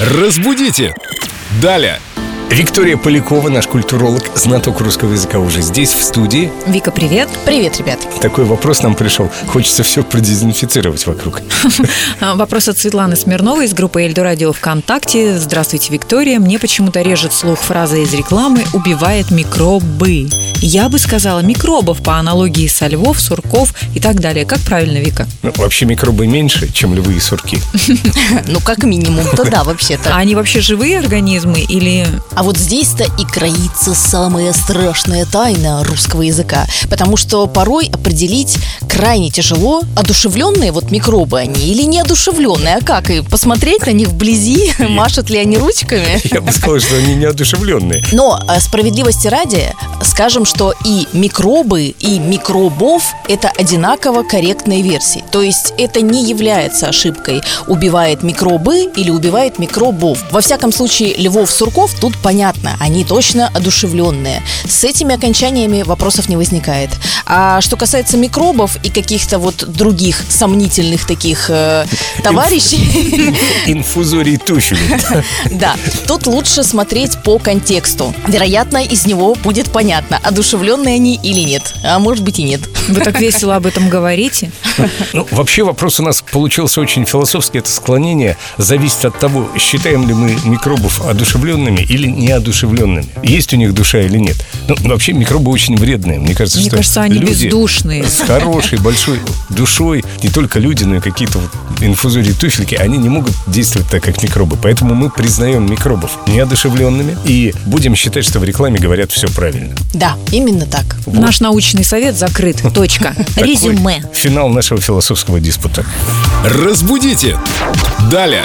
Разбудите! Далее! Виктория Полякова, наш культуролог, знаток русского языка уже здесь, в студии. Вика, привет. Привет, ребят. Такой вопрос нам пришел. Хочется все продезинфицировать вокруг. А, Вопрос от Светланы Смирновой из группы Эльдо Радио ВКонтакте. Здравствуйте, Виктория. Мне почему-то режет слух фраза из рекламы «убивает микробы». Я бы сказала микробов по аналогии со львов, сурков и так далее. Как правильно, Вика? Ну, вообще микробы меньше, чем львы и сурки. Ну, как минимум, то да, вообще-то. А они вообще живые организмы или... А вот здесь-то и кроится самая страшная тайна русского языка. Потому что порой определить крайне тяжело, одушевленные вот микробы они или неодушевленные. А как? И посмотреть на них вблизи, машут ли они ручками? Я бы сказал, что они неодушевленные. Но э, справедливости ради скажем, что и микробы, и микробов – это одинаково корректные версии. То есть это не является ошибкой «убивает микробы» или «убивает микробов». Во всяком случае, львов-сурков тут понятно, они точно одушевленные. С этими окончаниями вопросов не возникает. А что касается микробов и каких-то вот других сомнительных таких э, товарищей, Инфузорий туфель. да, тут лучше смотреть по контексту. Вероятно, из него будет понятно, одушевленные они или нет. А может быть и нет. Вы так весело об этом говорите. Ну, вообще вопрос у нас получился очень философский. Это склонение зависит от того, считаем ли мы микробов одушевленными или неодушевленными. Есть у них душа или нет. Ну, вообще микробы очень вредные. Мне кажется, Мне что кажется, они люди бездушные. С хорошей, большой душой, не только люди, но и какие-то вот инфузории туфельки, они не могут действовать так, как микробы. Поэтому мы признаем микробов неодушевленными и будем считать, что в рекламе говорят все правильно. Да, именно так. Наш научный совет закрыт. Точка. Такой Резюме. Финал нашего философского диспута. Разбудите! Далее!